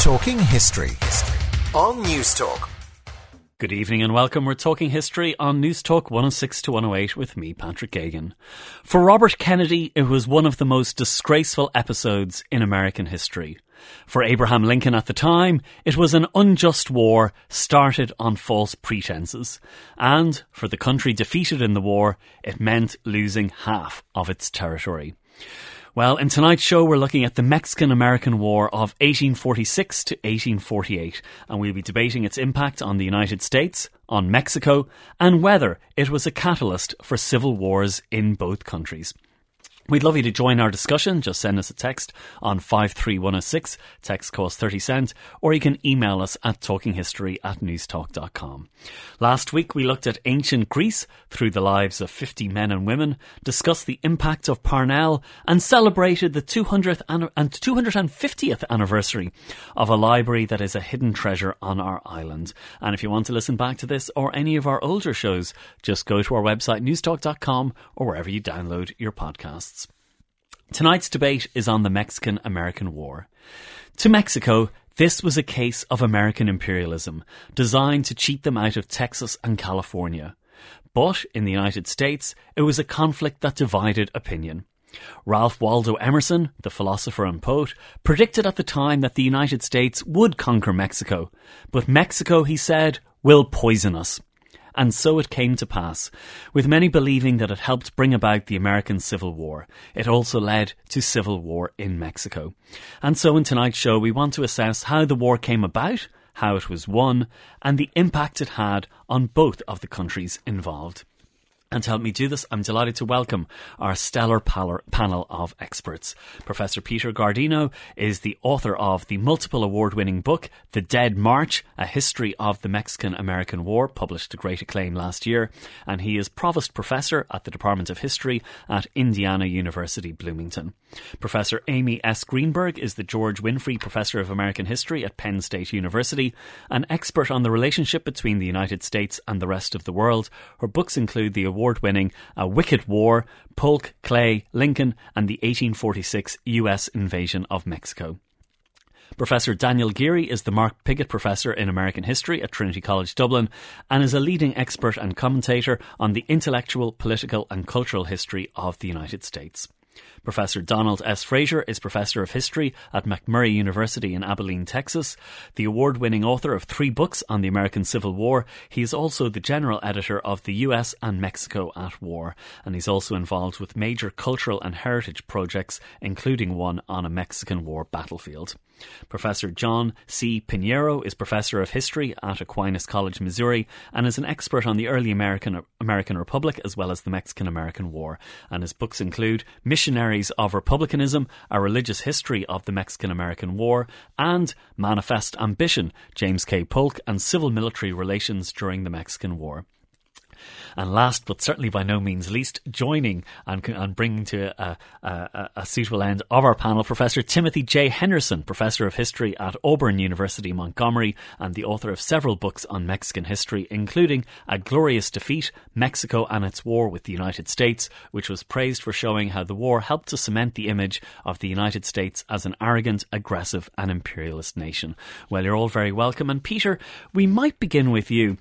Talking History on News Talk. Good evening and welcome. We're talking history on News Talk 106 to 108 with me, Patrick Geoghegan. For Robert Kennedy, it was one of the most disgraceful episodes in American history. For Abraham Lincoln at the time, it was an unjust war started on false pretenses. And for the country defeated in the war, it meant losing half of its territory. Well, in tonight's show, we're looking at the Mexican American War of 1846 to 1848, and we'll be debating its impact on the United States, on Mexico, and whether it was a catalyst for civil wars in both countries. We'd love you to join our discussion. Just send us a text on 53106. Text costs 30 cents. Or you can email us at talkinghistory at newstalk.com. Last week we looked at ancient Greece through the lives of 50 men and women, discussed the impact of Parnell, and celebrated the 200th and 250th anniversary of a library that is a hidden treasure on our island. And if you want to listen back to this or any of our older shows, just go to our website newstalk.com or wherever you download your podcasts. Tonight's debate is on the Mexican American War. To Mexico, this was a case of American imperialism, designed to cheat them out of Texas and California. But in the United States, it was a conflict that divided opinion. Ralph Waldo Emerson, the philosopher and poet, predicted at the time that the United States would conquer Mexico. But Mexico, he said, will poison us. And so it came to pass, with many believing that it helped bring about the American Civil War. It also led to civil war in Mexico. And so in tonight's show, we want to assess how the war came about, how it was won, and the impact it had on both of the countries involved. And to help me do this, I'm delighted to welcome our stellar panel of experts. Professor Peter Guardino is the author of the multiple award winning book, The Dead March A History of the Mexican American War, published to great acclaim last year. And he is Provost Professor at the Department of History at Indiana University, Bloomington. Professor Amy S. Greenberg is the George Winfree Professor of American History at Penn State University, an expert on the relationship between the United States and the rest of the world. Her books include the award winning A Wicked War, Polk, Clay, Lincoln, and the 1846 US invasion of Mexico. Professor Daniel Geary is the Mark Pigott Professor in American History at Trinity College Dublin and is a leading expert and commentator on the intellectual, political, and cultural history of the United States. Professor Donald S. Frazier is Professor of History at McMurry University in Abilene, Texas. The award winning author of three books on the American Civil War, he is also the general editor of the US and Mexico at War, and he's also involved with major cultural and heritage projects, including one on a Mexican War battlefield. Professor John C. Pinheiro is Professor of History at Aquinas College, Missouri, and is an expert on the early American, American Republic as well as the Mexican American War. And his books include Missionaries of Republicanism, A Religious History of the Mexican American War, and Manifest Ambition, James K. Polk, and Civil Military Relations during the Mexican War. And last, but certainly by no means least, joining and, and bringing to a, a, a, suitable end of our panel, Professor Timothy J. Henderson, Professor of History at Auburn University, Montgomery, and the author of several books on Mexican history, including A Glorious Defeat, Mexico and its War with the United States, which was praised for showing how the war helped to cement the image of the United States as an arrogant, aggressive, and imperialist nation. Well, you're all very welcome. And Peter, we might begin with you.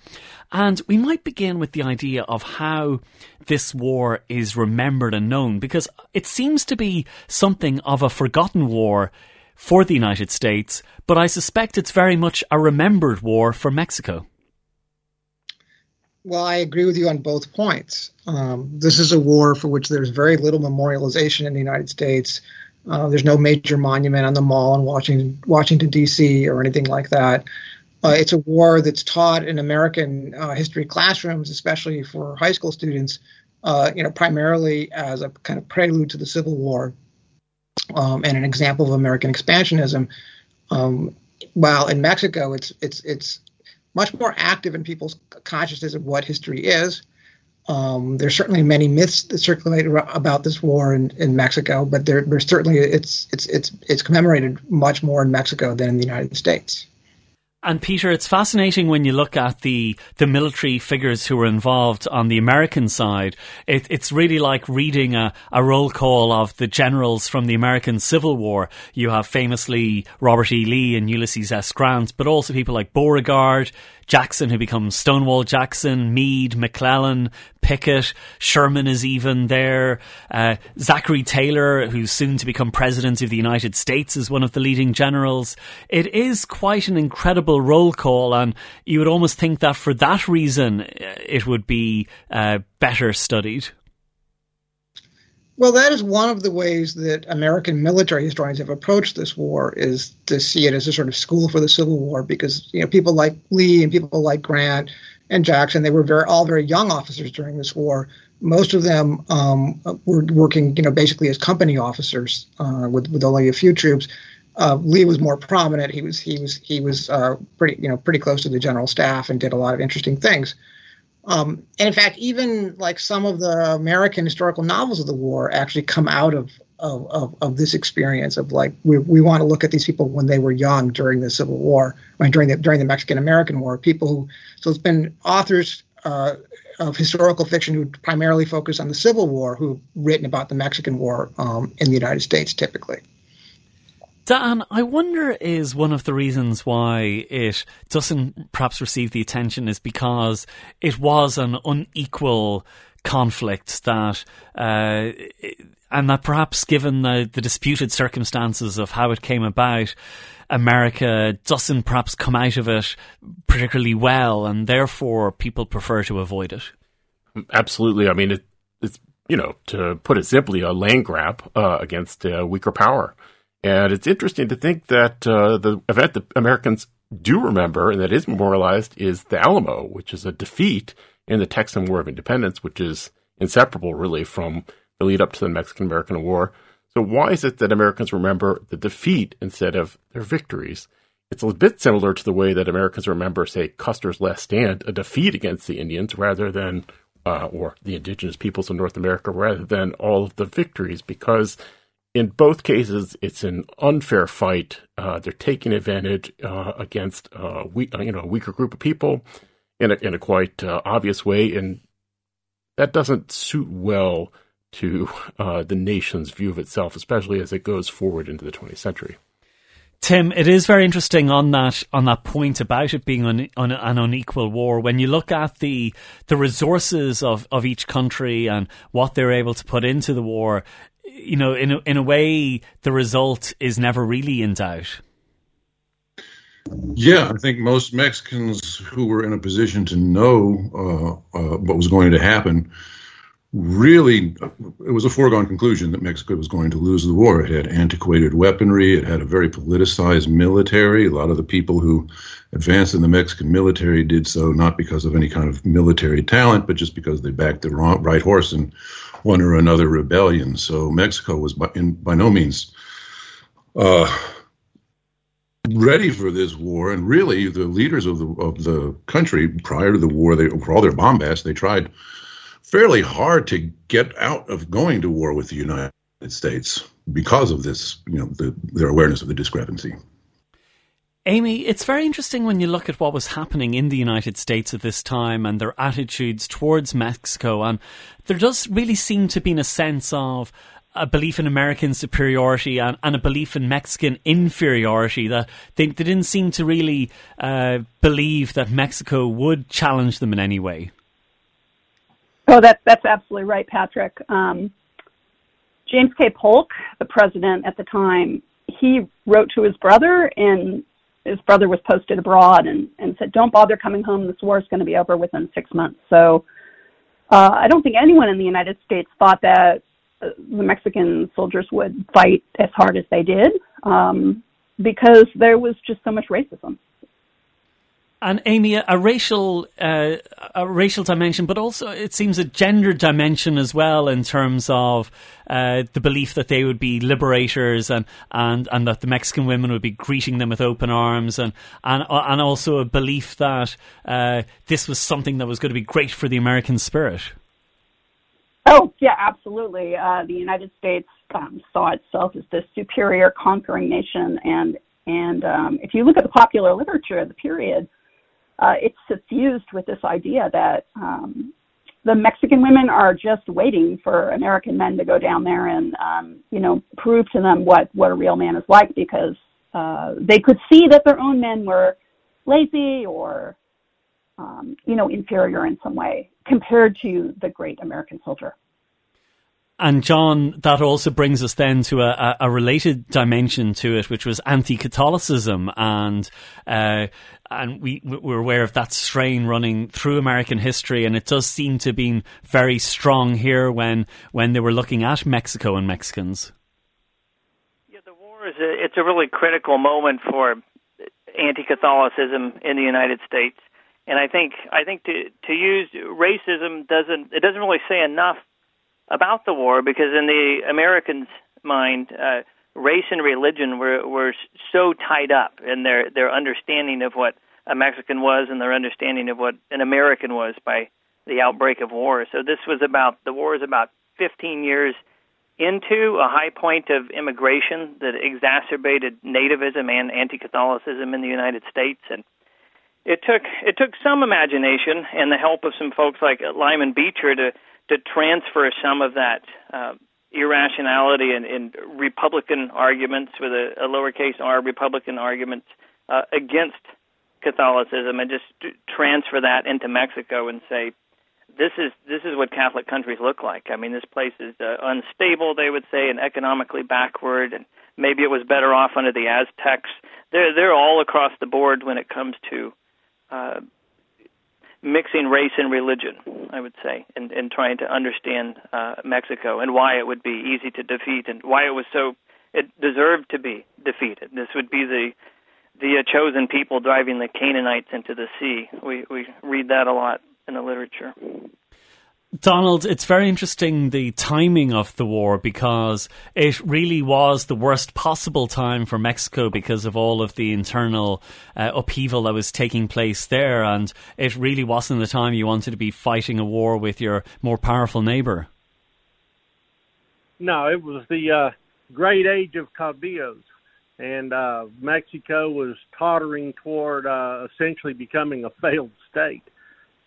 And we might begin with the idea of how this war is remembered and known, because it seems to be something of a forgotten war for the United States, but I suspect it's very much a remembered war for Mexico. Well, I agree with you on both points. Um, this is a war for which there's very little memorialization in the United States. Uh, there's no major monument on the mall in Washington, Washington D.C. or anything like that. Uh, it's a war that's taught in American uh, history classrooms, especially for high school students, uh, you know, primarily as a kind of prelude to the Civil War um, and an example of American expansionism. Um, while in Mexico, it's it's it's much more active in people's consciousness of what history is. Um, there's certainly many myths that circulate about this war in, in Mexico, but there, there's certainly it's it's it's it's commemorated much more in Mexico than in the United States. And Peter, it's fascinating when you look at the the military figures who were involved on the American side. It, it's really like reading a, a roll call of the generals from the American Civil War. You have famously Robert E. Lee and Ulysses S. Grant, but also people like Beauregard, Jackson, who becomes Stonewall Jackson, Meade, McClellan, Pickett, Sherman is even there. Uh, Zachary Taylor, who's soon to become president of the United States, is one of the leading generals. It is quite an incredible roll call, and you would almost think that for that reason, uh, it would be uh, better studied. Well, that is one of the ways that American military historians have approached this war is to see it as a sort of school for the Civil War because you know people like Lee and people like Grant and Jackson they were very all very young officers during this war. Most of them um, were working you know basically as company officers uh, with with only a few troops. Uh, Lee was more prominent. He was he was he was uh, pretty you know pretty close to the general staff and did a lot of interesting things. Um, and in fact, even like some of the American historical novels of the war actually come out of of, of, of this experience of like we, we want to look at these people when they were young during the Civil War, I mean, during the during the Mexican American War. People who so it's been authors uh, of historical fiction who primarily focus on the Civil War who've written about the Mexican War um, in the United States typically. Dan, I wonder is one of the reasons why it doesn't perhaps receive the attention is because it was an unequal conflict that, uh, and that perhaps given the, the disputed circumstances of how it came about, America doesn't perhaps come out of it particularly well, and therefore people prefer to avoid it. Absolutely. I mean, it, it's, you know, to put it simply, a land grab uh, against a weaker power. And it's interesting to think that uh, the event that Americans do remember and that is memorialized is the Alamo, which is a defeat in the Texan War of Independence, which is inseparable really from the lead up to the Mexican American War. So, why is it that Americans remember the defeat instead of their victories? It's a bit similar to the way that Americans remember, say, Custer's Last Stand, a defeat against the Indians rather than, uh, or the indigenous peoples of North America, rather than all of the victories, because in both cases, it's an unfair fight. Uh, they're taking advantage uh, against uh, uh, you know a weaker group of people in a, in a quite uh, obvious way, and that doesn't suit well to the nation's view of itself, especially as it goes forward into the 20th century. Tim, it is very interesting on that on that point about it being an, an, unequal war. When you look at the the resources of, of each country and what they're able to put into the war, you know, in a, in a way, the result is never really in doubt. Yeah, I think most Mexicans who were in a position to know uh, uh, what was going to happen really, it was a foregone conclusion that Mexico was going to lose the war. It had antiquated weaponry, it had a very politicized military. A lot of the people who advanced in the Mexican military did so not because of any kind of military talent, but just because they backed the wrong, right horse in one or another rebellion. So Mexico was by, in, by no means uh, ready for this war, and really the leaders of the of the country prior to the war, they for all their bombast, they tried fairly hard to get out of going to war with the United States because of this, you know, the, their awareness of the discrepancy. Amy, it's very interesting when you look at what was happening in the United States at this time and their attitudes towards Mexico. And there does really seem to be a sense of a belief in American superiority and, and a belief in Mexican inferiority that they, they didn't seem to really uh, believe that Mexico would challenge them in any way. Oh, that's that's absolutely right, Patrick. Um, James K. Polk, the president at the time, he wrote to his brother and his brother was posted abroad and, and said, don't bother coming home. This war is going to be over within six months. So uh, I don't think anyone in the United States thought that uh, the Mexican soldiers would fight as hard as they did um, because there was just so much racism. And Amy, a, racial uh, a racial dimension, but also it seems a gender dimension as well in terms of uh, the belief that they would be liberators and, and, and that the Mexican women would be greeting them with open arms and and and also a belief that uh, this was something that was going to be great for the American spirit. Oh yeah, absolutely. Uh, the United States um, saw itself as this superior conquering nation, and And um, if you look at the popular literature of the period, uh, it's suffused with this idea that um, the Mexican women are just waiting for American men to go down there and, um, you know, prove to them what, what a real man is like because uh, they could see that their own men were lazy or, um, you know, inferior in some way compared to the great American soldier. And John, that also brings us then to a, a related dimension to it, which was anti-Catholicism, and uh, and we we're aware of that strain running through American history, and it does seem to be very strong here when when they were looking at Mexico and Mexicans. Yeah, the war is a, it's a really critical moment for anti-Catholicism in the United States, and I think I think to to use racism doesn't it doesn't really say enough about the war because in the Americans' mind, uh, race and religion were were so tied up in their their understanding of what a Mexican was and their understanding of what an American was by the outbreak of war. So this was about the war is about 15 years into a high point of immigration that exacerbated nativism and anti-Catholicism in the United States and it took it took some imagination and the help of some folks like Lyman Beecher to to transfer some of that uh, irrationality and, and Republican arguments with a, a lowercase r Republican arguments uh, against Catholicism and just transfer that into Mexico and say this is this is what Catholic countries look like. I mean, this place is uh, unstable, they would say, and economically backward, and maybe it was better off under the Aztecs. They're they're all across the board when it comes to uh, mixing race and religion, I would say, and, and trying to understand uh, Mexico and why it would be easy to defeat and why it was so it deserved to be defeated. This would be the the uh, chosen people driving the Canaanites into the sea. We we read that a lot in the literature. Donald, it's very interesting the timing of the war because it really was the worst possible time for Mexico because of all of the internal uh, upheaval that was taking place there, and it really wasn't the time you wanted to be fighting a war with your more powerful neighbor. No, it was the uh, great age of caudillos, and uh, Mexico was tottering toward uh, essentially becoming a failed state.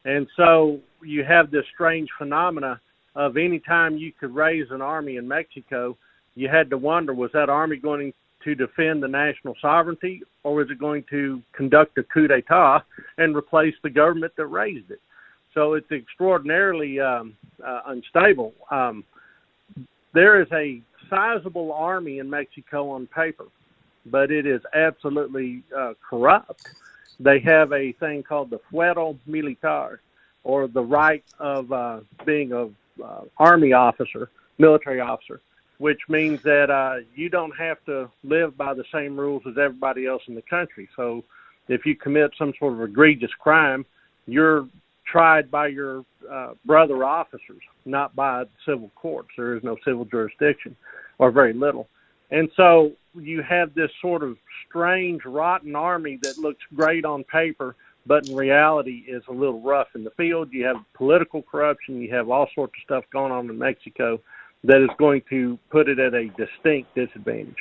And so you have this strange phenomena of any time you could raise an army in Mexico, you had to wonder was that army going to defend the national sovereignty or was it going to conduct a coup d'etat and replace the government that raised it? So it's extraordinarily um, uh, unstable. Um, there is a sizable army in Mexico on paper, but it is absolutely uh, corrupt. They have a thing called the fuero militar, or the right of uh, being a uh, army officer, military officer, which means that uh, you don't have to live by the same rules as everybody else in the country. So, if you commit some sort of egregious crime, you're tried by your uh, brother officers, not by civil courts. There is no civil jurisdiction, or very little. And so you have this sort of strange, rotten army that looks great on paper, but in reality is a little rough in the field. You have political corruption, you have all sorts of stuff going on in Mexico that is going to put it at a distinct disadvantage.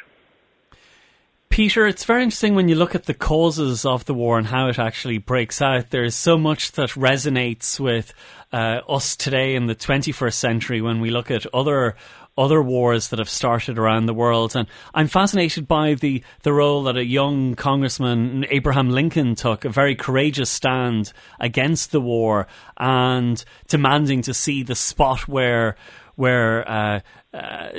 Peter, it's very interesting when you look at the causes of the war and how it actually breaks out. There's so much that resonates with uh, us today in the 21st century when we look at other other wars that have started around the world. And I'm fascinated by the, the role that a young congressman, Abraham Lincoln, took, a very courageous stand against the war and demanding to see the spot where where uh, uh,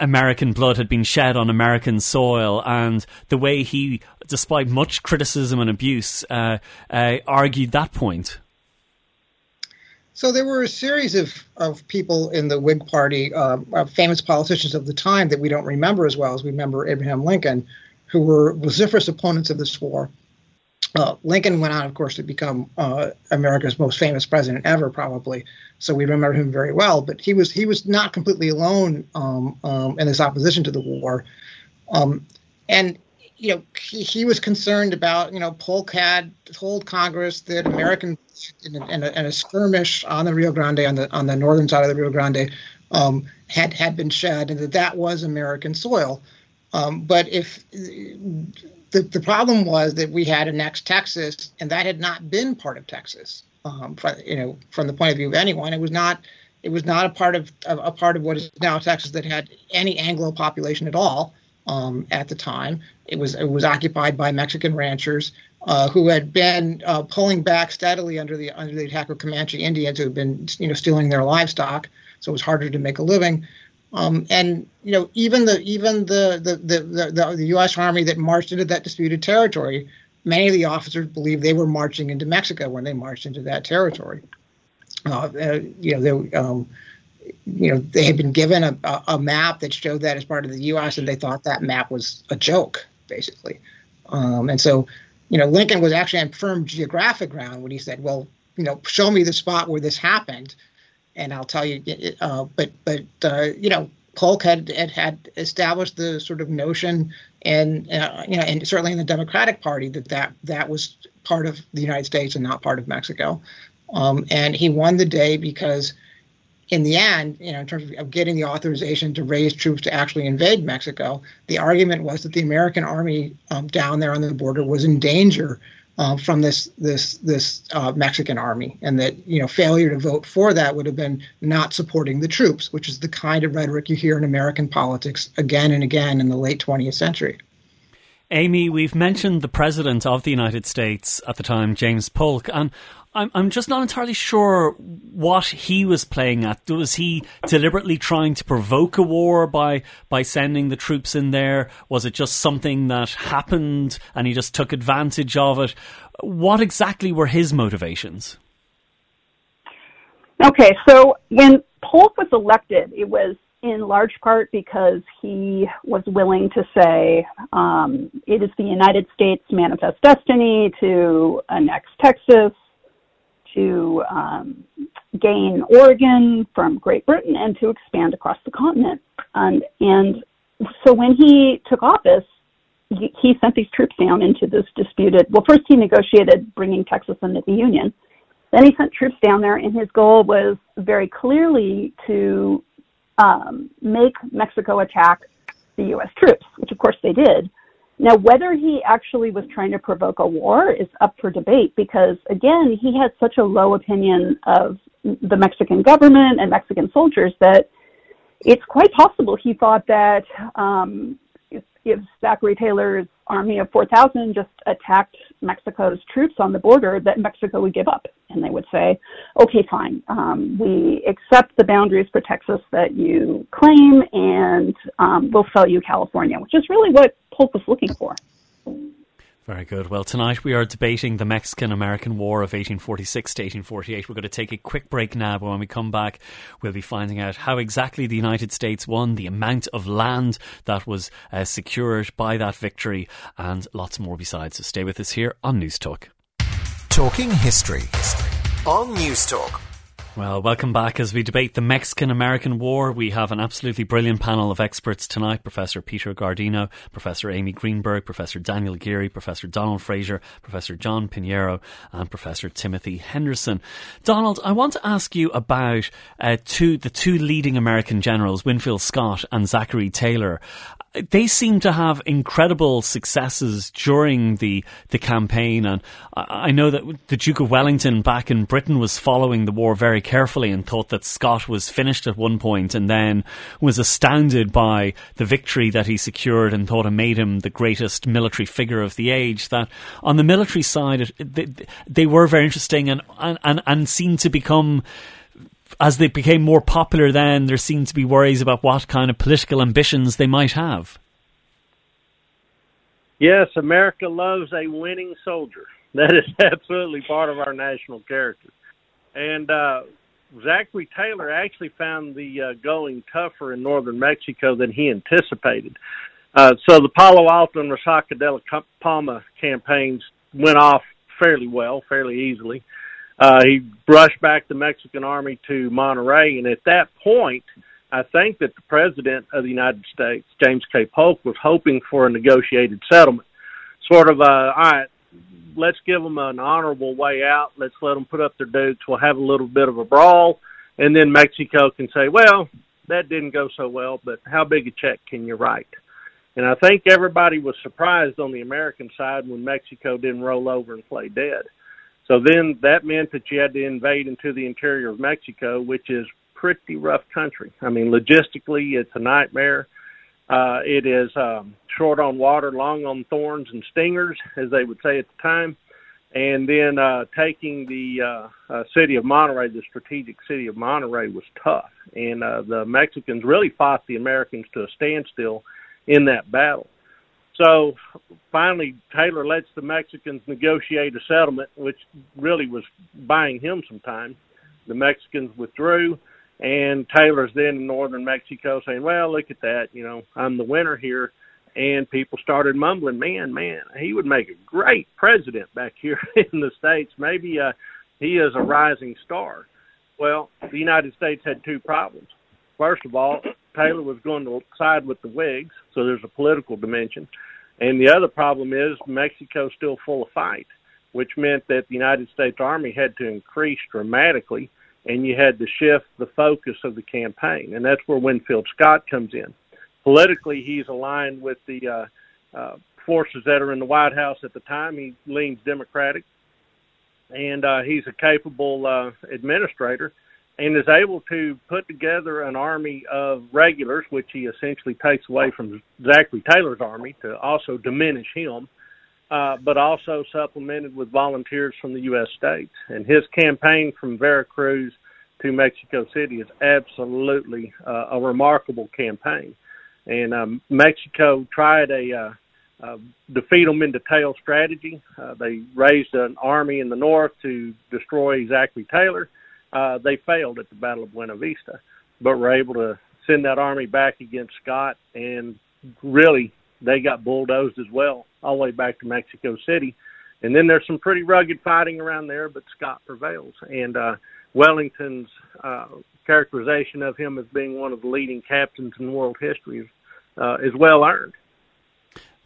American blood had been shed on American soil, and the way he, despite much criticism and abuse, uh, uh argued that point. So there were a series of, of people in the Whig Party, uh, famous politicians of the time that we don't remember as well as we remember Abraham Lincoln, who were vociferous opponents of this war. Uh, Lincoln went on, of course, to become uh, America's most famous president ever, probably. So we remember him very well. But he was he was not completely alone um, um, in his opposition to the war. Um, and you know, he, he, was concerned about, you know, Polk had told Congress that American in a, in, a, in a, skirmish on the Rio Grande, on the on the northern side of the Rio Grande, um, had had been shed, and that that was American soil. Um, but if the, the problem was that we had annexed Texas, and that had not been part of Texas. Um, from, you know, from the point of view of anyone, it was not it was not a part of a, a part of what is now Texas that had any Anglo population at all um, at the time. It was it was occupied by Mexican ranchers uh, who had been uh, pulling back steadily under the under the attack of Comanche Indians who had been you know stealing their livestock, so it was harder to make a living. Um, and you know even the even the the, the the the U.S. Army that marched into that disputed territory, many of the officers believed they were marching into Mexico when they marched into that territory. Uh, uh, you know, they, um, you know, they had been given a, a, map that showed that as part of the U.S., and they thought that map was a joke, basically. Um, and so, you know, Lincoln was actually on firm geographic ground when he said, "Well, you know, show me the spot where this happened, and I'll tell you." Uh, but, but uh, you know, Polk had, had, had established the sort of notion, and uh, you know, and certainly in the Democratic Party that that that was part of the United States and not part of Mexico. Um, and he won the day because, in the end, you know, in terms of getting the authorization to raise troops to actually invade Mexico, the argument was that the American army um, down there on the border was in danger uh, from this this this uh, Mexican army, and that you know failure to vote for that would have been not supporting the troops, which is the kind of rhetoric you hear in American politics again and again in the late 20th century. Amy, we've mentioned the president of the United States at the time, James Polk, and I'm I'm just not entirely sure what he was playing at. Was he deliberately trying to provoke a war by by sending the troops in there? Was it just something that happened and he just took advantage of it? What exactly were his motivations? Okay, so when Polk was elected, it was in large part because he was willing to say um, it is the United States' manifest destiny to annex Texas to um, gain Oregon from Great Britain and to expand across the continent. And, and so when he took office, he, he sent these troops down into this disputed. Well, first he negotiated bringing Texas into the Union. Then he sent troops down there, and his goal was very clearly to um, make Mexico attack the U.S. troops, which of course they did. Now, whether he actually was trying to provoke a war is up for debate because, again, he had such a low opinion of the Mexican government and Mexican soldiers that it's quite possible he thought that um, if, Zachary Taylor's army of 4,000 just attacked Mexico's troops on the border, that Mexico would give up. And they would say, okay, fine, um, we accept the boundaries for Texas that you claim, and um, we'll sell you California, which is really what Polk was looking for. Very good. Well, tonight we are debating the Mexican American War of 1846 to 1848. We're going to take a quick break now, but when we come back, we'll be finding out how exactly the United States won, the amount of land that was uh, secured by that victory, and lots more besides. So stay with us here on News Talk. Talking history on News Talk. Well, welcome back as we debate the Mexican American War. We have an absolutely brilliant panel of experts tonight Professor Peter Guardino, Professor Amy Greenberg, Professor Daniel Geary, Professor Donald Frazier, Professor John Pinheiro, and Professor Timothy Henderson. Donald, I want to ask you about uh, two, the two leading American generals, Winfield Scott and Zachary Taylor they seem to have incredible successes during the the campaign, and I know that the Duke of Wellington back in Britain was following the war very carefully and thought that Scott was finished at one point, and then was astounded by the victory that he secured and thought it made him the greatest military figure of the age. That on the military side, they, they were very interesting and and and seemed to become as they became more popular, then there seemed to be worries about what kind of political ambitions they might have. Yes, America loves a winning soldier. That is absolutely part of our national character. And uh, Zachary Taylor actually found the uh, going tougher in northern Mexico than he anticipated. Uh, so the Palo Alto and Resaca de la Palma campaigns went off fairly well, fairly easily. Uh, he brushed back the Mexican army to Monterrey, and at that point, I think that the president of the United States, James K. Polk, was hoping for a negotiated settlement. Sort of, uh, all right, let's give them an honorable way out. Let's let them put up their dukes. We'll have a little bit of a brawl, and then Mexico can say, well, that didn't go so well, but how big a check can you write? And I think everybody was surprised on the American side when Mexico didn't roll over and play dead. So then that meant that you had to invade into the interior of Mexico, which is pretty rough country. I mean, logistically, it's a nightmare. Uh, it is um, short on water, long on thorns and stingers, as they would say at the time. And then uh, taking the uh, uh, city of Monterrey, the strategic city of Monterrey, was tough. And uh, the Mexicans really fought the Americans to a standstill in that battle. So finally, Taylor lets the Mexicans negotiate a settlement, which really was buying him some time. The Mexicans withdrew, and Taylor's then in northern Mexico saying, "Well, look at that, you know, I'm the winner here." And people started mumbling, "Man, man, he would make a great president back here in the states. Maybe uh, he is a rising star." Well, the United States had two problems. First of all, Taylor was going to side with the Whigs, so there's a political dimension. And the other problem is Mexico's still full of fight, which meant that the United States Army had to increase dramatically, and you had to shift the focus of the campaign. And that's where Winfield Scott comes in. Politically, he's aligned with the uh, uh, forces that are in the White House at the time. He leans Democratic, and uh, he's a capable uh, administrator and is able to put together an army of regulars, which he essentially takes away from Zachary Taylor's army to also diminish him, uh, but also supplemented with volunteers from the U.S. states. And his campaign from Veracruz to Mexico City is absolutely uh, a remarkable campaign. And um, Mexico tried a uh, uh, defeat them in detail strategy. Uh, they raised an army in the north to destroy Zachary Taylor uh, they failed at the Battle of Buena Vista, but were able to send that army back against Scott, and really they got bulldozed as well, all the way back to Mexico City. And then there's some pretty rugged fighting around there, but Scott prevails. And uh, Wellington's uh, characterization of him as being one of the leading captains in world history is, uh, is well earned.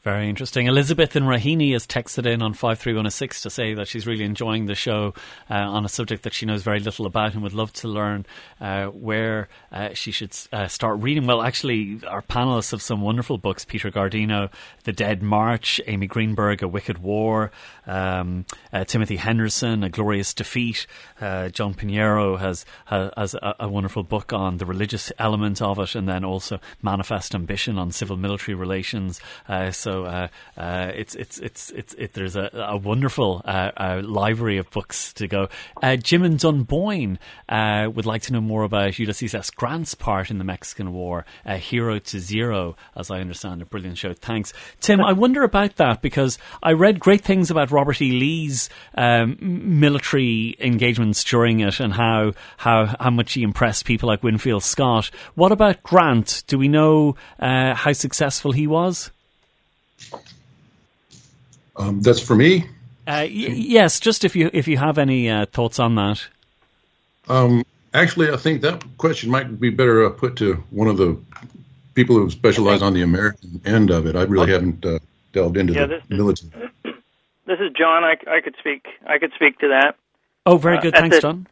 Very interesting. Elizabeth in Raheny has texted in on 53106 to say that she's really enjoying the show uh, on a subject that she knows very little about and would love to learn uh, where uh, she should uh, start reading. Well, actually, our panelists have some wonderful books Peter Guardino, The Dead March, Amy Greenberg, A Wicked War, um, uh, Timothy Henderson, A Glorious Defeat. Uh, John Pinheiro has, has a, a, wonderful book on the religious element of it, and then also Manifest Ambition on civil military relations. so so uh, uh, it's it's it's it's it, there's a, a wonderful uh, library of books to go. Uh, Jim and Dunboyne uh, would like to know more about Ulysses S. Grant's part in the Mexican War, Hero to Zero, as I understand. A brilliant show. Thanks, Tim. I wonder about that because I read great things about Robert E. Lee's um, military engagements during it and how how how much he impressed people like Winfield Scott. What about Grant? Do we know uh, how successful he was? Um, that's for me. Uh, y- yes, just if you if you have any uh, thoughts on that. Um, actually, I think that question might be better uh, put to one of the people who specialize on the American end of it. I really haven't uh, delved into yeah, the this military. Is, this is John. I, I could speak. I could speak to that. Oh, very uh, good. Thanks, the, John.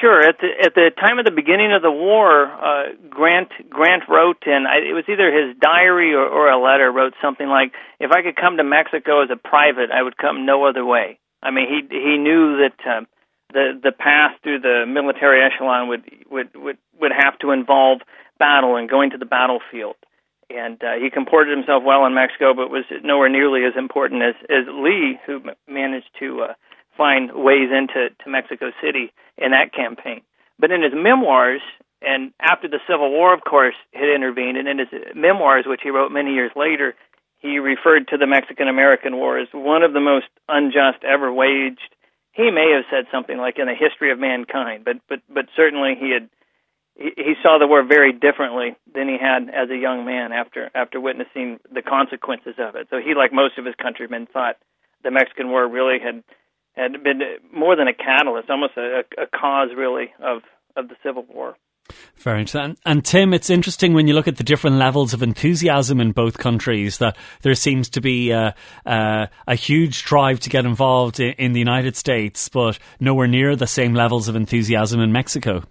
Sure. At the at the time of the beginning of the war, uh, Grant Grant wrote, and I, it was either his diary or, or a letter, wrote something like, "If I could come to Mexico as a private, I would come no other way." I mean, he he knew that um, the the path through the military echelon would would would would have to involve battle and going to the battlefield. And uh, he comported himself well in Mexico, but was nowhere nearly as important as as Lee, who managed to uh, find ways into to Mexico City in that campaign. But in his memoirs, and after the Civil War, of course, had intervened, and in his memoirs, which he wrote many years later, he referred to the Mexican American War as one of the most unjust ever waged. He may have said something like in the history of mankind, but but but certainly he had he, saw the war very differently than he had as a young man after after witnessing the consequences of it. So he, like most of his countrymen, thought the Mexican War really had had been more than a catalyst, almost a, a cause really of of the Civil War. Very interesting. And Tim, it's interesting when you look at the different levels of enthusiasm in both countries that there seems to be a, a, a huge drive to get involved in, in, the United States, but nowhere near the same levels of enthusiasm in Mexico.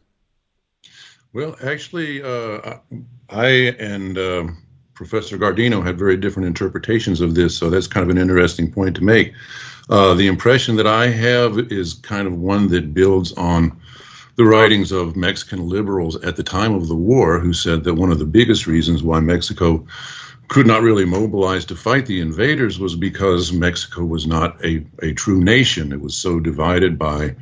Well, actually, uh, I and uh, Professor Guardino had very different interpretations of this, so that's kind of an interesting point to make. Uh, the impression that I have is kind of one that builds on the writings of Mexican liberals at the time of the war, who said that one of the biggest reasons why Mexico could not really mobilize to fight the invaders was because Mexico was not a, a true nation. It was so divided by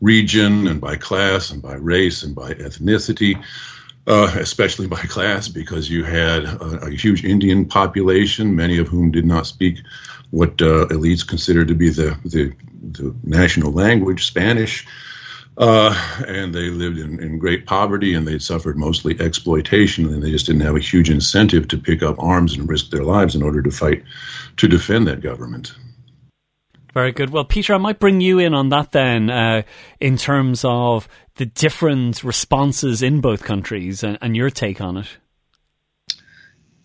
region and by class and by race and by ethnicity, uh, especially by class, because you had a, a, huge Indian population, many of whom did not speak what uh, elites considered to be the, the, the national language, Spanish. Uh, and they lived in, in great poverty and they suffered mostly exploitation and they just didn't have a huge incentive to pick up arms and risk their lives in order to fight to defend that government. Very good. Well, Peter, I might bring you in on that then, uh, in terms of the different responses in both countries and, and your take on it.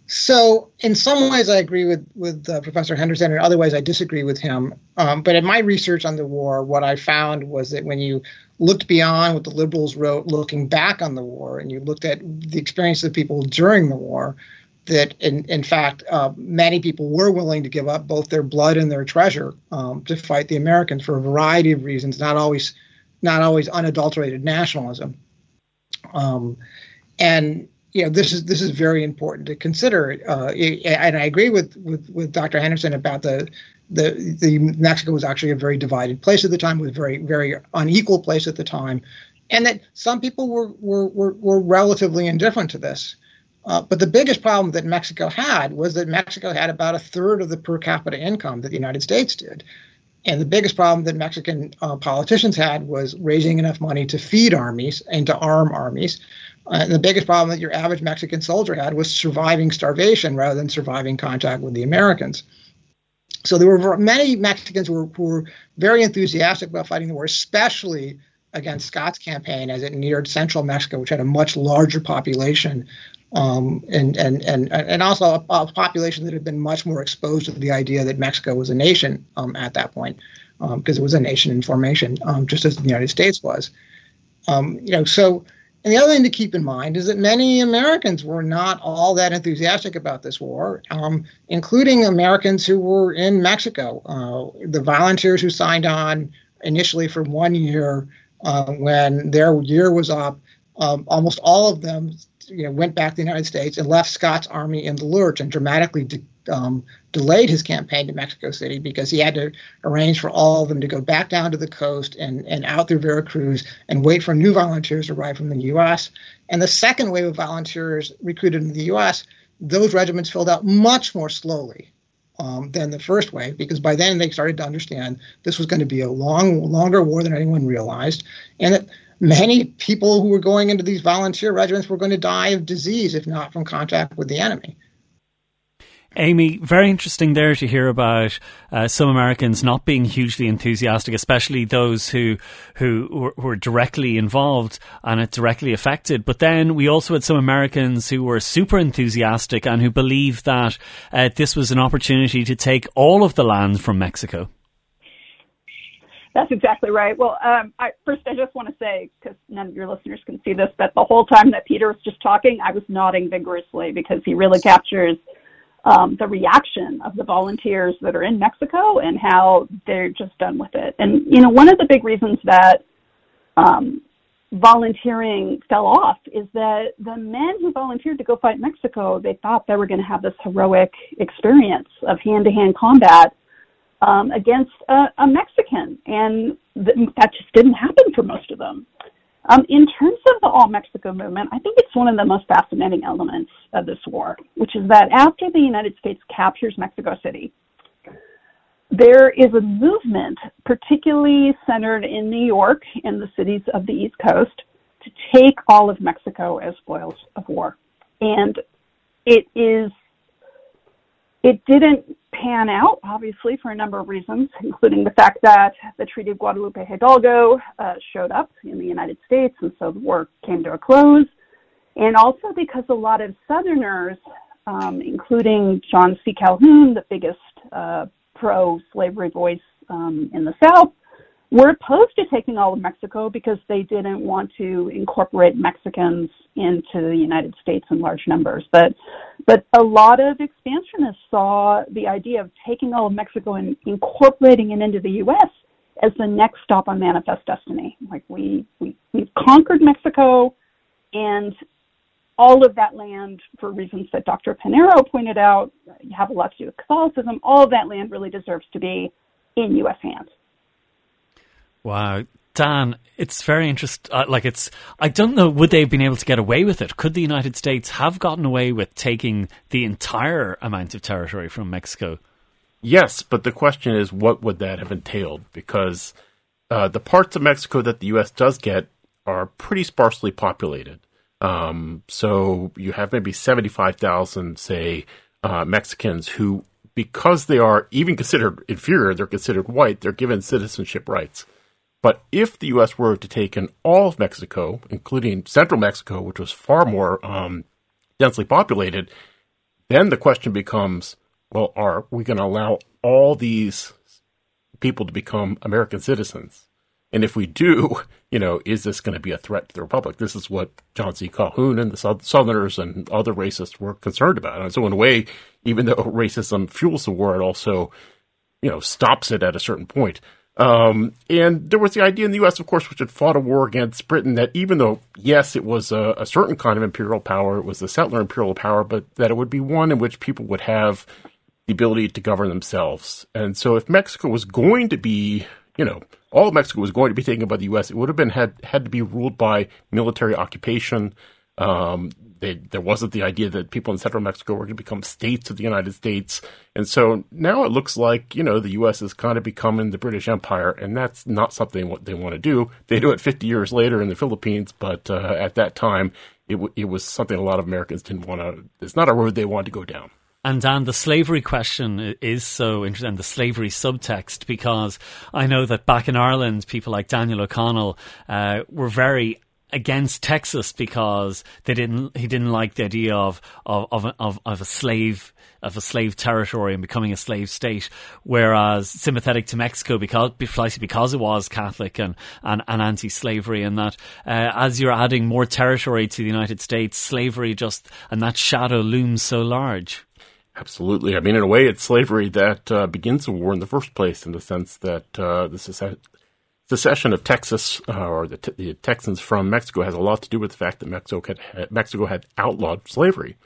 So, in some ways, I agree with with uh, Professor Henderson, and other ways, I disagree with him. Um, but in my research on the war, what I found was that when you looked beyond what the liberals wrote, looking back on the war, and you looked at the experience of people during the war, that in in fact, uh, many people were willing to give up both their blood and their treasure um, to fight the Americans for a variety of reasons, not always not always unadulterated nationalism. Um, and you know this is this is very important to consider. Uh, and I agree with, with with Dr. Henderson about the the the Mexico was actually a very divided place at the time, was very very unequal place at the time, and that some people were were were, were relatively indifferent to this. Uh, but the biggest problem that Mexico had was that Mexico had about a third of the per capita income that the United States did. And the biggest problem that Mexican uh, politicians had was raising enough money to feed armies and to arm armies. Uh, and the biggest problem that your average Mexican soldier had was surviving starvation rather than surviving contact with the Americans. So there were many Mexicans who were, who were very enthusiastic about fighting the war, especially against Scott's campaign as it neared central Mexico, which had a much larger population um, and, and, and, and also a, a, population that had been much more exposed to the idea that Mexico was a nation um, at that point, because um, it was a nation in formation, um, just as the United States was. Um, you know, so and the other thing to keep in mind is that many Americans were not all that enthusiastic about this war, um, including Americans who were in Mexico. Uh, the volunteers who signed on initially for one year, uh, when their year was up, um, almost all of them you know, went back to the United States and left Scott's army in the lurch and dramatically de- um, delayed his campaign to Mexico City because he had to arrange for all of them to go back down to the coast and, and out through Veracruz and wait for new volunteers to arrive from the U.S. And the second wave of volunteers recruited in the U.S., those regiments filled out much more slowly um, than the first wave because by then they started to understand this was going to be a long, longer war than anyone realized, and that many people who were going into these volunteer regiments were going to die of disease if not from contact with the enemy. Amy, very interesting there to hear about uh, some Americans not being hugely enthusiastic, especially those who who were, directly involved and it directly affected. But then we also had some Americans who were super enthusiastic and who believed that uh, this was an opportunity to take all of the land from Mexico. That's exactly right. Well, um, I, first, I just want to say, because none of your listeners can see this, that the whole time that Peter was just talking, I was nodding vigorously because he really captures um, the reaction of the volunteers that are in Mexico and how they're just done with it. And, you know, one of the big reasons that um, volunteering fell off is that the men who volunteered to go fight Mexico, they thought they were going to have this heroic experience of hand to hand combat um, against a, a Mexican. And th- that just didn't happen for most of them. Um, in terms of the All Mexico movement, I think it's one of the most fascinating elements of this war, which is that after the United States captures Mexico City, there is a movement, particularly centered in New York and the cities of the East Coast, to take all of Mexico as spoils of war. And it is, it didn't pan out, obviously, for a number of reasons, including the fact that the Treaty of Guadalupe Hidalgo uh, showed up in the United States, and so the war came to a close. And also because a lot of Southerners, um, including John C. Calhoun, the biggest uh, pro slavery voice um, in the South, were opposed to taking all of Mexico because they didn't want to incorporate Mexicans into the United States in large numbers. But but a lot of expansionists saw the idea of taking all of Mexico and incorporating it into the U.S. as the next stop on Manifest Destiny. Like we we we've conquered Mexico, and all of that land, for reasons that Dr. Pinheiro pointed out, you have a lot to do with Catholicism. All of that land really deserves to be in U.S. hands. Wow. Dan, it's very interesting. Uh, like, it's, I don't know, would they have been able to get away with it? Could the United States have gotten away with taking the entire amount of territory from Mexico? Yes, but the question is, what would that have entailed? Because uh, the parts of Mexico that the U.S. does get are pretty sparsely populated. Um, so you have maybe 75,000, say, uh, Mexicans who, because they are even considered inferior, they're considered white, they're given citizenship rights. But if the U.S. were to take in all of Mexico, including central Mexico, which was far more um, densely populated, then the question becomes well, are we going to allow all these people to become American citizens? And if we do, you know, is this going to be a threat to the republic? This is what John C. Calhoun and the Southerners and other racists were concerned about. And so, in a way, even though racism fuels the war, it also, you know, stops it at a certain point. Um, and there was the idea in the U.S., of course, which had fought a war against Britain, that even though, yes, it was a, a, certain kind of imperial power, it was a settler imperial power, but that it would be one in which people would have the ability to govern themselves. And so if Mexico was going to be, you know, all Mexico was going to be taken by the U.S., it would have been had, had to be ruled by military occupation. Um, they, there wasn't the idea that people in central Mexico were going to become states of the United States. And so now it looks like, you know, the U.S. is kind of becoming the British Empire, and that's not something what they want to do. They do it 50 years later in the Philippines, but uh, at that time, it, w- it was something a lot of Americans didn't want to, it's not a road they wanted to go down. And Dan, the slavery question is so interesting, and the slavery subtext, because I know that back in Ireland, people like Daniel O'Connell uh, were very against Texas because they didn't he didn't like the idea of of of, of, of a slave of a slave territory and becoming a slave state, whereas sympathetic to Mexico because precisely because it was Catholic and, and, and anti-slavery, and that uh, as you're adding more territory to the United States, slavery just and that shadow looms so large. Absolutely. I mean, in a way, it's slavery that uh, begins the war in the first place, in the sense that uh, the secession of Texas uh, or the, the, Texans from Mexico has a lot to do with the fact that Mexico had, Mexico had outlawed slavery.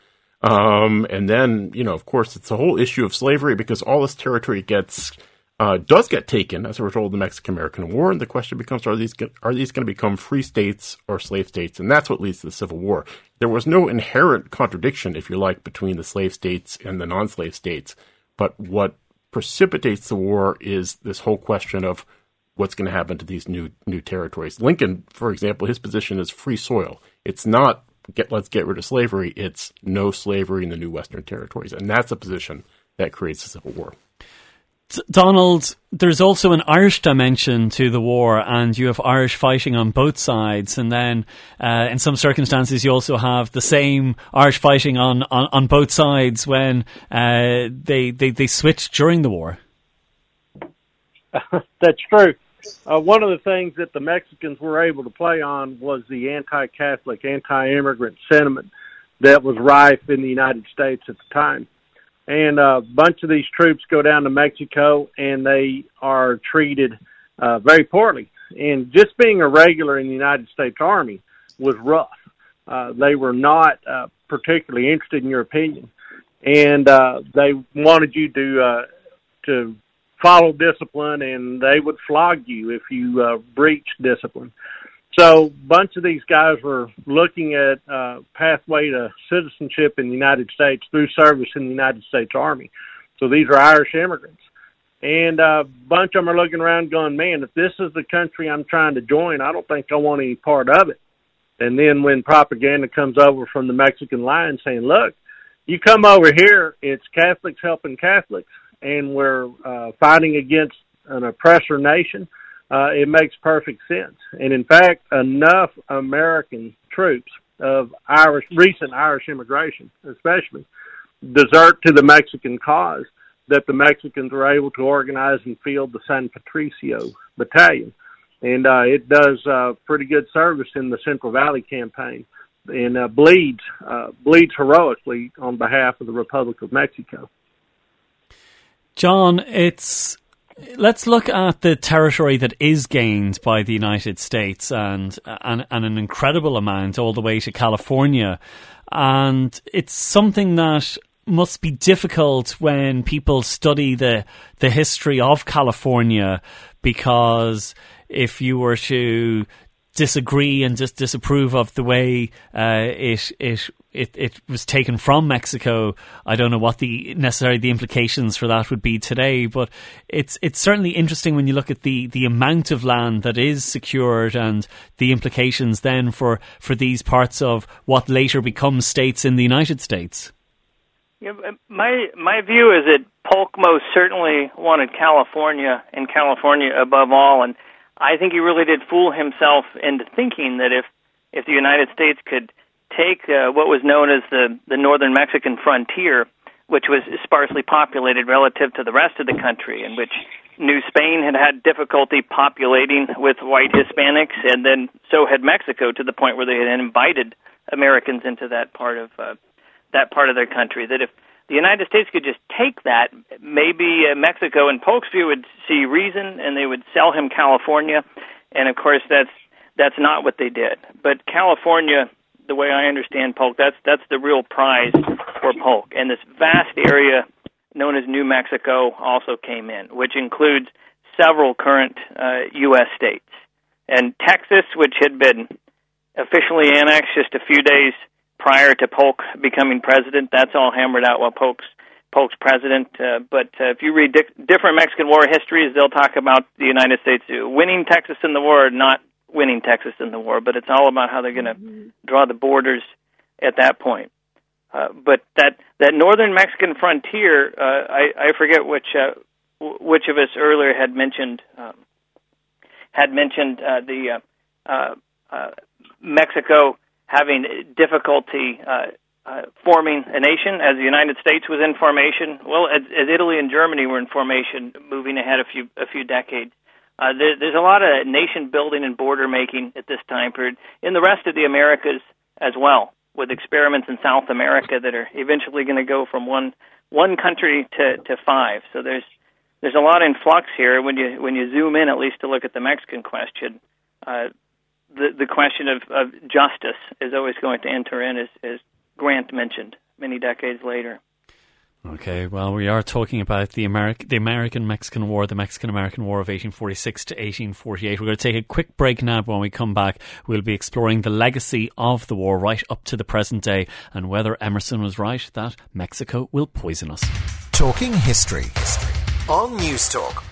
Um, and then, you know, of course, it's a whole issue of slavery because all this territory gets uh, does get taken as a result of the Mexican American War, and the question becomes: Are these are these going to become free states or slave states? And that's what leads to the Civil War. There was no inherent contradiction, if you like, between the slave states and the non-slave states, but what precipitates the war is this whole question of what's going to happen to these new new territories. Lincoln, for example, his position is free soil. It's not get let's get rid of slavery. It's no slavery in the new Western territories, and that's a position that creates the Civil War. Donald, there's also an Irish dimension to the war, and you have Irish fighting on both sides. And then, uh, in some circumstances, you also have the same Irish fighting on, on, on both sides when uh, they, they, they switched during the war. That's true. Uh, one of the things that the Mexicans were able to play on was the anti-Catholic, anti-immigrant sentiment that was rife in the United States at the time and a bunch of these troops go down to Mexico and they are treated uh, very poorly. And just being a regular in the United States Army was rough. Uh, they were not uh, particularly interested in your opinion, and uh, they wanted you to uh, to follow discipline, and they would flog you if you uh, breached discipline. So, a bunch of these guys were looking at uh, pathway to citizenship in the United States through service in the United States Army. So these are Irish immigrants, and uh, a bunch of them are looking around, going, "Man, if this is the country I'm trying to join, I don't think I want any part of it." And then when propaganda comes over from the Mexican line saying, "Look, you come over here, it's Catholics helping Catholics, and we're uh, fighting against an oppressor nation." uh, it makes perfect sense. And in fact, enough American troops of Irish, recent Irish immigration, especially, desert to the Mexican cause that the Mexicans were able to organize and field the San Patricio Battalion. and uh, it does uh, pretty good service in the Central Valley campaign, and uh, bleeds uh, bleeds heroically on behalf of the Republic of Mexico. John, it's let's look at the territory that is gained by the United States and, and and an incredible amount all the way to California, and it's something that must be difficult when people study the the history of California because if you were to disagree and just disapprove of the way uh, it it it it was taken from Mexico. I don't know what the necessarily the implications for that would be today, but it's it's certainly interesting when you look at the the amount of land that is secured and the implications then for for these parts of what later becomes states in the United States. Yeah, my my view is that Polk most certainly wanted California and California above all, and I think he really did fool himself into thinking that if if the United States could take uh, what was known as the the northern Mexican frontier, which was sparsely populated relative to the rest of the country, in which New Spain had had difficulty populating with white Hispanics, and then so had Mexico to the point where they had invited Americans into that part of uh, that part of their country. That if the United States could just take that, maybe uh, Mexico and Polk's view would see reason and they would sell him California. And of course, that's that's not what they did. But California, the way I understand Polk, that's that's the real prize for Polk. And this vast area known as New Mexico also came in, which includes several current uh, U.S. states. And Texas, which had been officially annexed just a few days prior to Polk becoming president. That's all hammered out while Polk's Polk's president. Uh, but uh, if you read di- different Mexican War histories, they'll talk about the United States winning Texas in the war, not winning Texas in the war. But it's all about how they're going to mm-hmm. draw the borders at that point. Uh, but that that northern Mexican frontier, uh, I, I forget which uh, which of us earlier had mentioned um, had mentioned uh, the uh, uh, uh, Mexico having difficulty uh, uh, forming a nation as the United States was in formation. Well, as, as Italy and Germany were in formation, moving ahead a few a few decades. Uh, there, there's a lot of nation building and border making at this time period in the rest of the Americas as well, with experiments in South America that are eventually going to go from one one country to to five. So there's there's a lot in flux here when you when you zoom in at least to look at the Mexican question. Uh, the the question of, of justice is always going to enter in, as, as Grant mentioned many decades later. Okay, well, we are talking about the American the American Mexican War, the Mexican American War of 1846 to 1848. We're going to take a quick break now. But when we come back, we'll be exploring the legacy of the war right up to the present day and whether Emerson was right that Mexico will poison us. Talking history on News Talk.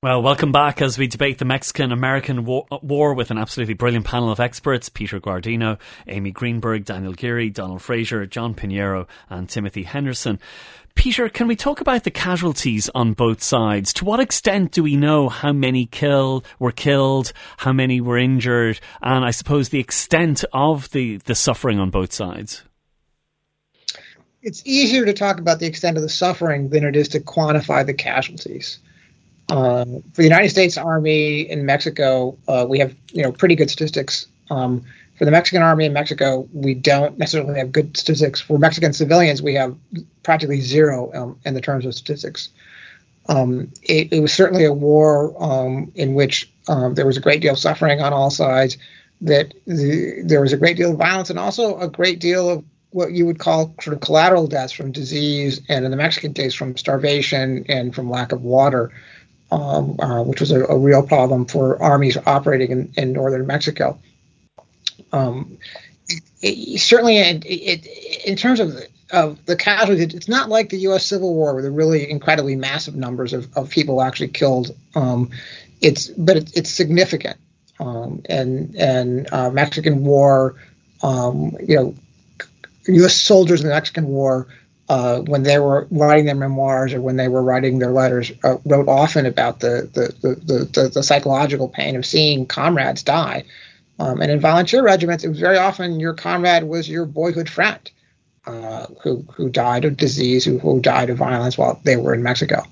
Well, welcome back as we debate the Mexican American war, with an absolutely brilliant panel of experts Peter Guardino, Amy Greenberg, Daniel Geary, Donald Frazier, John Pinheiro, and Timothy Henderson. Peter, can we talk about the casualties on both sides? To what extent do we know how many killed were killed, how many were injured, and I suppose the extent of the, the suffering on both sides? It's easier to talk about the extent of the suffering than it is to quantify the casualties. Um, for the United States Army in Mexico, uh, we have you know pretty good statistics. Um, for the Mexican Army in Mexico, we don't necessarily have good statistics. For Mexican civilians, we have practically zero um, in the terms of statistics. Um, it, it, was certainly a war um, in which um, there was a great deal of suffering on all sides. That the, there was a great deal of violence and also a great deal of what you would call sort of collateral deaths from disease, and in the Mexican case, from starvation and from lack of water um, uh, which was a, a, real problem for armies operating in, in northern Mexico. Um, it, it, certainly, it, in terms of of the casualties, it's not like the U.S. Civil War with the really incredibly massive numbers of, of people actually killed. Um, it's but it's significant, um, and and uh, Mexican War, um, you know, U.S. soldiers in the Mexican War uh, when they were writing their memoirs or when they were writing their letters, uh, wrote often about the the, the, the, the, psychological pain of seeing comrades die. Um, and in volunteer regiments, it was very often your comrade was your boyhood friend uh, who, who died of disease, who, who died of violence while they were in Mexico.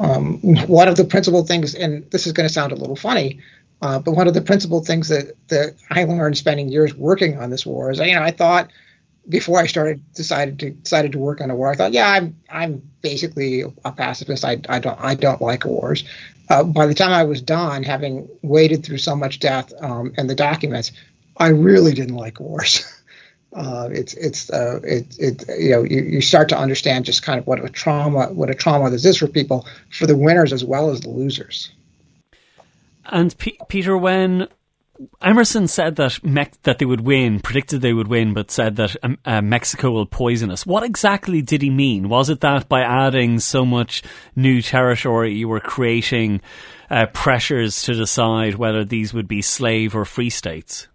Um, one of the principal things, and this is going to sound a little funny, Uh, but one of the principal things that, that I learned spending years working on this war is, you know, I thought before I started decided to decided to work on a war, I thought, yeah, I'm I'm basically a pacifist. I, I don't I don't like wars. Uh, by the time I was done, having waded through so much death um, and the documents, I really didn't like wars. Uh, it's it's uh, it, it you know you, you start to understand just kind of what a trauma what a trauma this is for people for the winners as well as the losers. And P- Peter, when Emerson said that Me- that they would win, predicted they would win, but said that um, uh, Mexico will poison us. What exactly did he mean? Was it that by adding so much new territory, you were creating uh, pressures to decide whether these would be slave or free states?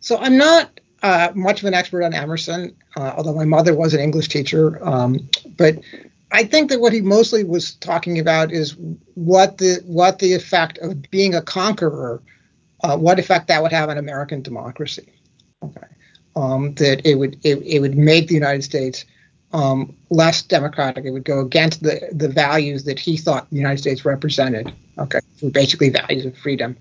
So I'm not uh, much of an expert on Emerson, uh, although my mother was an English teacher. Um, but I think that what he mostly was talking about is what the what the effect of being a conqueror uh, what effect that would have on American democracy. Okay, um, that it would it, it would make the United States um, less democratic. It would go against the the values that he thought the United States represented. Okay, so basically values of freedom.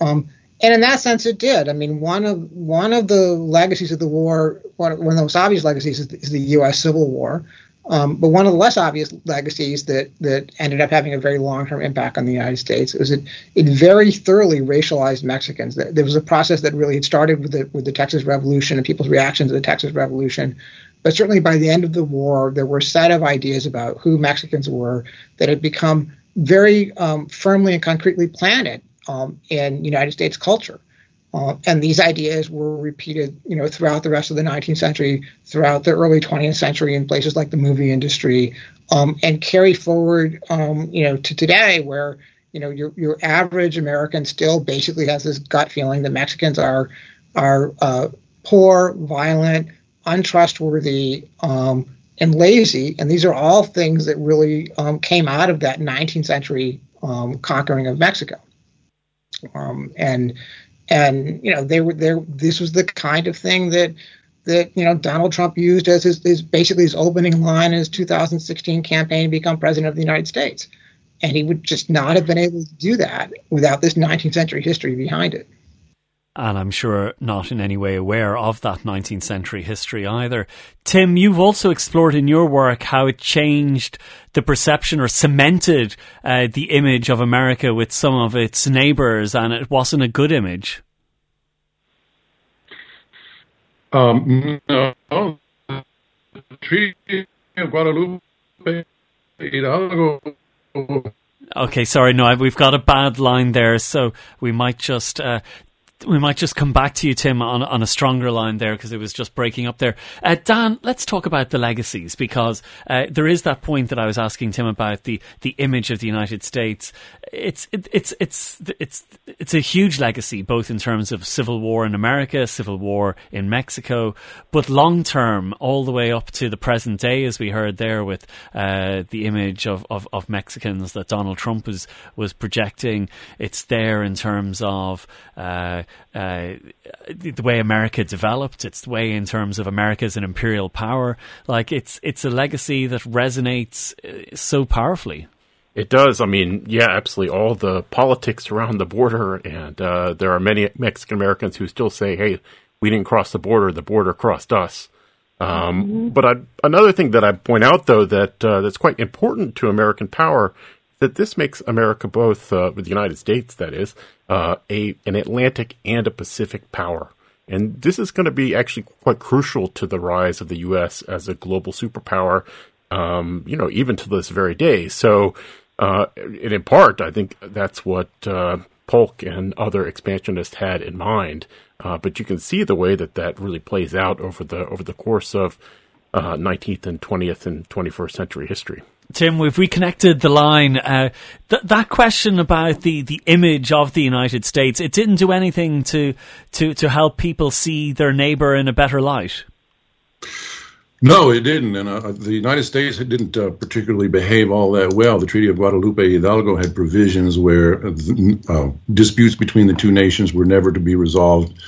Um, and in that sense, it did. I mean, one of one of the legacies of the war, one, one of the most obvious legacies, is, is the U.S. Civil War. Um, but one of the less obvious legacies that that ended up having a very long term impact on the United States was it it very thoroughly racialized Mexicans. There was a process that really had started with the with the Texas Revolution and people's reaction to the Texas Revolution. But certainly by the end of the war, there were a set of ideas about who Mexicans were that had become very um, firmly and concretely planted um, in United States culture. Uh, and these ideas were repeated, you know, throughout the rest of the 19th century, throughout the early 20th century, in places like the movie industry, um, and carry forward, um, you know, to today, where you know your your average American still basically has this gut feeling that Mexicans are are uh, poor, violent, untrustworthy, um, and lazy, and these are all things that really um, came out of that 19th century um, conquering of Mexico. Um, and and you know they were there. This was the kind of thing that that you know Donald Trump used as his, his basically his opening line in his 2016 campaign to become president of the United States, and he would just not have been able to do that without this 19th century history behind it and I'm sure not in any way aware of that 19th century history either. Tim, you've also explored in your work how it changed the perception or cemented uh, the image of America with some of its neighbours, and it wasn't a good image. Um, no, Treaty of Guadalupe Hidalgo. Okay, sorry, no, we've got a bad line there, so we might just uh, we might just come back to you, Tim, on, on a stronger line there because it was just breaking up there. Uh, Dan, let's talk about the legacies because uh, there is that point that I was asking Tim about the, the image of the United States. It's it, it's it's it's it's a huge legacy, both in terms of civil war in America, civil war in Mexico, but long term, all the way up to the present day, as we heard there with uh, the image of, of, of Mexicans that Donald Trump was was projecting. It's there in terms of uh, uh, the way America developed. It's the way in terms of America as an imperial power. Like it's it's a legacy that resonates uh, so powerfully. It does. I mean, yeah, absolutely. All the politics around the border, and uh, there are many Mexican Americans who still say, "Hey, we didn't cross the border; the border crossed us." Um, mm-hmm. But I, another thing that I point out, though, that uh, that's quite important to American power that this makes America both, uh, with the United States, that is, uh, a an Atlantic and a Pacific power. And this is going to be actually quite crucial to the rise of the U.S. as a global superpower, um, you know, even to this very day. So, uh, and in part, I think that's what uh, Polk and other expansionists had in mind. Uh, but you can see the way that that really plays out over the over the course of 19th uh, and 20th and 21st century history. Tim, we've reconnected the line. Uh, th- that question about the, the image of the United States, it didn't do anything to, to, to help people see their neighbour in a better light. No, it didn't. And uh, the United States didn't uh, particularly behave all that well. The Treaty of Guadalupe Hidalgo had provisions where uh, disputes between the two nations were never to be resolved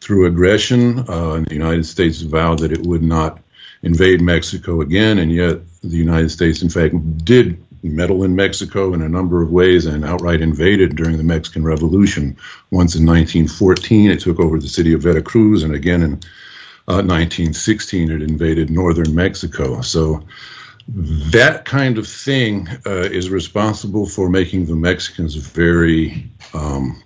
through aggression. Uh, and the United States vowed that it would not invade Mexico again, and yet the United States, in fact, did meddle in Mexico in a number of ways and outright invaded during the Mexican Revolution. Once in 1914, it took over the city of Veracruz, and again in uh, 1916, it invaded northern Mexico. So that kind of thing uh, is responsible for making the Mexicans very um,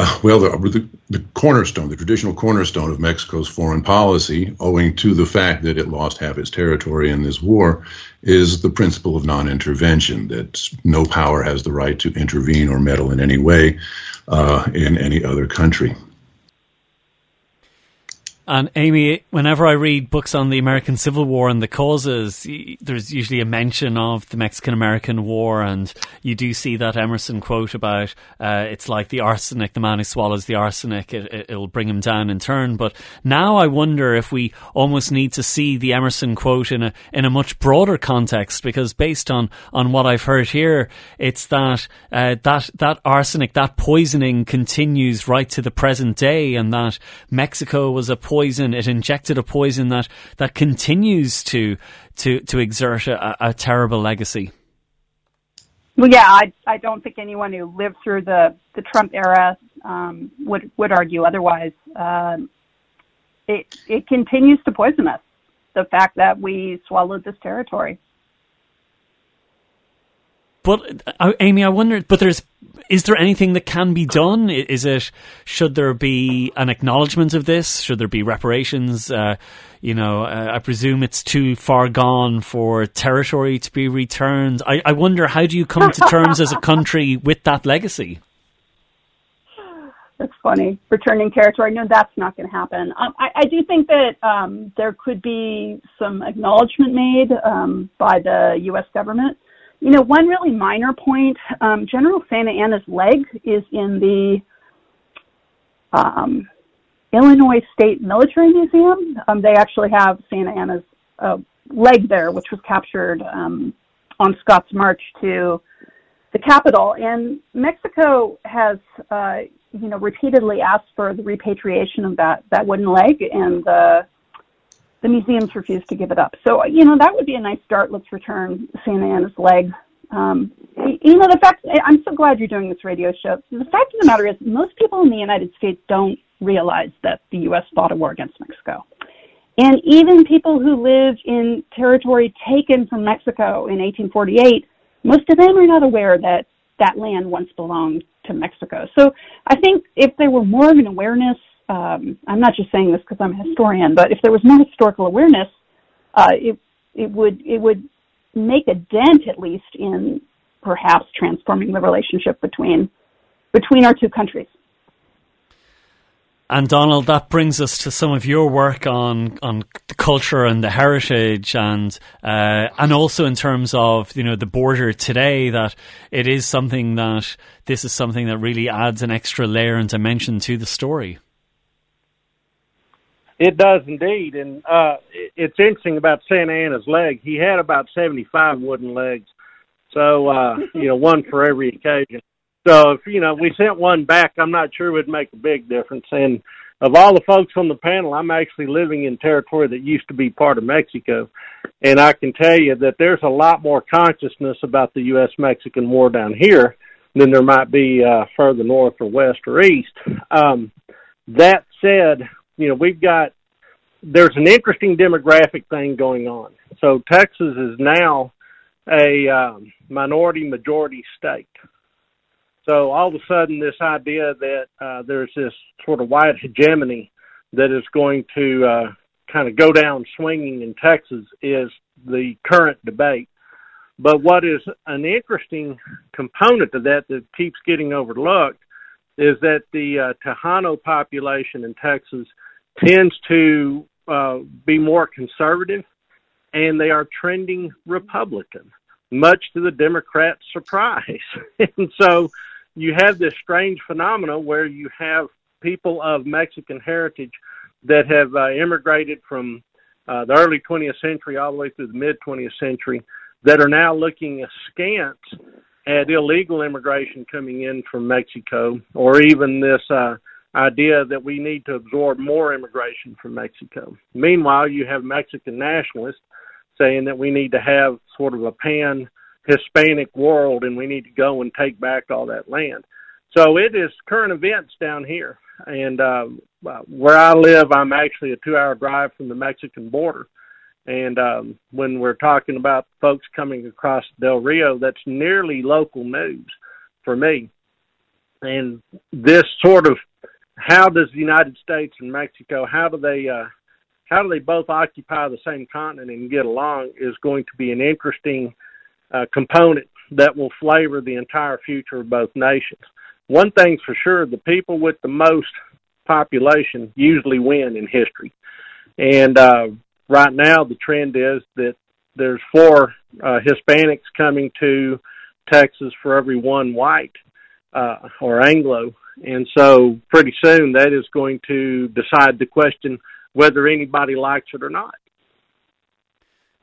uh, well, the, the, the, cornerstone, the traditional cornerstone of Mexico's foreign policy, owing to the fact that it lost half its territory in this war, is the principle of non intervention, that no power has the right to intervene or meddle in any way uh, in any other country. And Amy, whenever I read books on the American Civil War and the causes, there's usually a mention of the Mexican American War, and you do see that Emerson quote about uh, it's like the arsenic, the man who swallows the arsenic, it, will bring him down in turn. But now I wonder if we almost need to see the Emerson quote in a in a much broader context, because based on on what I've heard here, it's that uh, that that arsenic, that poisoning continues right to the present day, and that Mexico was a poison poison. It injected a poison that that continues to to to exert a, a terrible legacy. Well, yeah, I I don't think anyone who lived through the the Trump era um, would would argue otherwise. Um, it it continues to poison us. The fact that we swallowed this territory. But uh, Amy, I wonder. But there's is there anything that can be done? Is it should there be an acknowledgement of this? Should there be reparations? Uh, you know, uh, I presume it's too far gone for territory to be returned. I, I wonder how do you come to terms as a country with that legacy? That's funny. Returning territory. No, that's not going to happen. Um, I, I, do think that um, there could be some acknowledgement made um, by the U.S. government you know, one really minor point, um, General Santa Anna's leg is in the um, Illinois State Military Museum. Um, they actually have Santa Anna's uh, leg there, which was captured um, on Scott's march to the capital. And Mexico has, uh, you know, repeatedly asked for the repatriation of that that wooden leg, and uh, the museums refused to give it up. So, you know, that would be a nice start. Let's return Santa Anna's leg. Um, you know, the fact, I'm so glad you're doing this radio show. The fact of the matter is, most people in the United States don't realize that the U.S. fought a war against Mexico. And even people who live in territory taken from Mexico in 1848, most of them are not aware that that land once belonged to Mexico. So I think if there were more of an awareness um, I'm not just saying this because I'm a historian, but if there was more historical awareness, uh, it it would it would make a dent at least in perhaps transforming the relationship between between our two countries. And Donald, that brings us to some of your work on on the culture and the heritage, and uh, and also in terms of you know the border today. That it is something that this is something that really adds an extra layer and dimension to the story. It does indeed, and uh, it's interesting about Santa Anna's leg. He had about seventy-five wooden legs, so uh, you know, one for every occasion. So if you know we sent one back, I'm not sure it would make a big difference. And of all the folks on the panel, I'm actually living in territory that used to be part of Mexico, and I can tell you that there's a lot more consciousness about the U.S.-Mexican War down here than there might be uh, further north or west or east. Um, that said, you know, we've got there's an interesting demographic thing going on. So Texas is now a um, minority majority state. So all of a sudden, this idea that uh, there's this sort of white hegemony that is going to uh, kind of go down swinging in Texas is the current debate. But what is an interesting component to that that keeps getting overlooked is that the uh, Tejano population in Texas tends to uh, be more conservative, and they are trending Republican, much to the Democrats' surprise. and so you have this strange phenomenon where you have people of Mexican heritage that have uh, immigrated from uh, the early 20th century all the way through the mid 20th century that are now looking askance at illegal immigration coming in from Mexico or even this uh, idea that we need to absorb more immigration from Mexico. Meanwhile, you have Mexican nationalists saying that we need to have sort of a pan Hispanic world and we need to go and take back all that land. So it is current events down here. And uh, where I live, I'm actually a two hour drive from the Mexican border. And um, when we're talking about folks coming across Del Rio, that's nearly local news for me. And this sort of how does the United States and Mexico how do they uh, how do they both occupy the same continent and get along is going to be an interesting uh, component that will flavor the entire future of both nations. One thing's for sure: the people with the most population usually win in history, and uh, right now the trend is that there's four uh, Hispanics coming to Texas for every one white uh, or Anglo, and so pretty soon that is going to decide the question whether anybody likes it or not.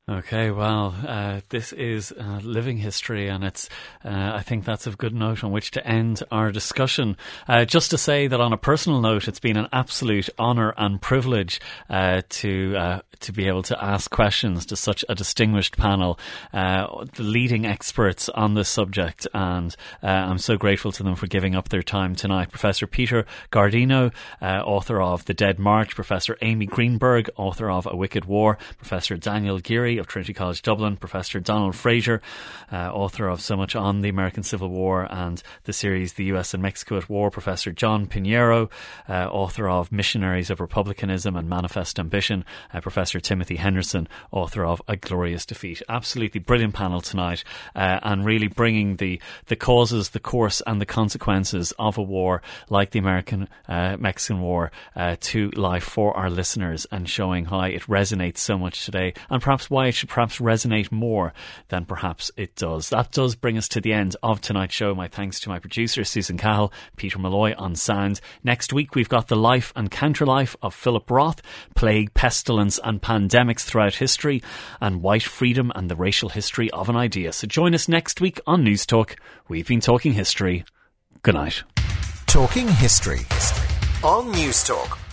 Okay, well, uh, this is uh, living history, and it's. Uh, I think that's a good note on which to end our discussion. Uh, just to say that on a personal note, it's been an absolute honour and privilege uh, to uh, to be able to ask questions to such a distinguished panel, the leading experts on this subject, and I'm so grateful to them for giving up their time tonight. Professor Peter Guardino, author of The Dead March, Professor Amy Greenberg, author of A Wicked War, Professor Daniel Geary of Trinity College Dublin, Professor Donald Frazier, uh, author of so much on the American Civil War and the series The US and Mexico at War, Professor John Pinheiro, uh, author of Missionaries of Republicanism and Manifest Ambition, uh, Professor Timothy Henderson, author of A Glorious Defeat. Absolutely brilliant panel tonight, uh, and really bringing the, the causes, the course, and the consequences of a war like the American uh, Mexican War uh, to life for our listeners and showing how it resonates so much today and perhaps why it should perhaps resonate more than perhaps it does. That does bring us to the end of tonight's show. My thanks to my producer, Susan Cahill, Peter Malloy on sound. Next week, we've got the life and counterlife of Philip Roth, plague, pestilence, and pandemics throughout history, and white freedom and the racial history of an idea. So join us next week on News Talk. We've been talking history. Good night. Talking history, history on News Talk.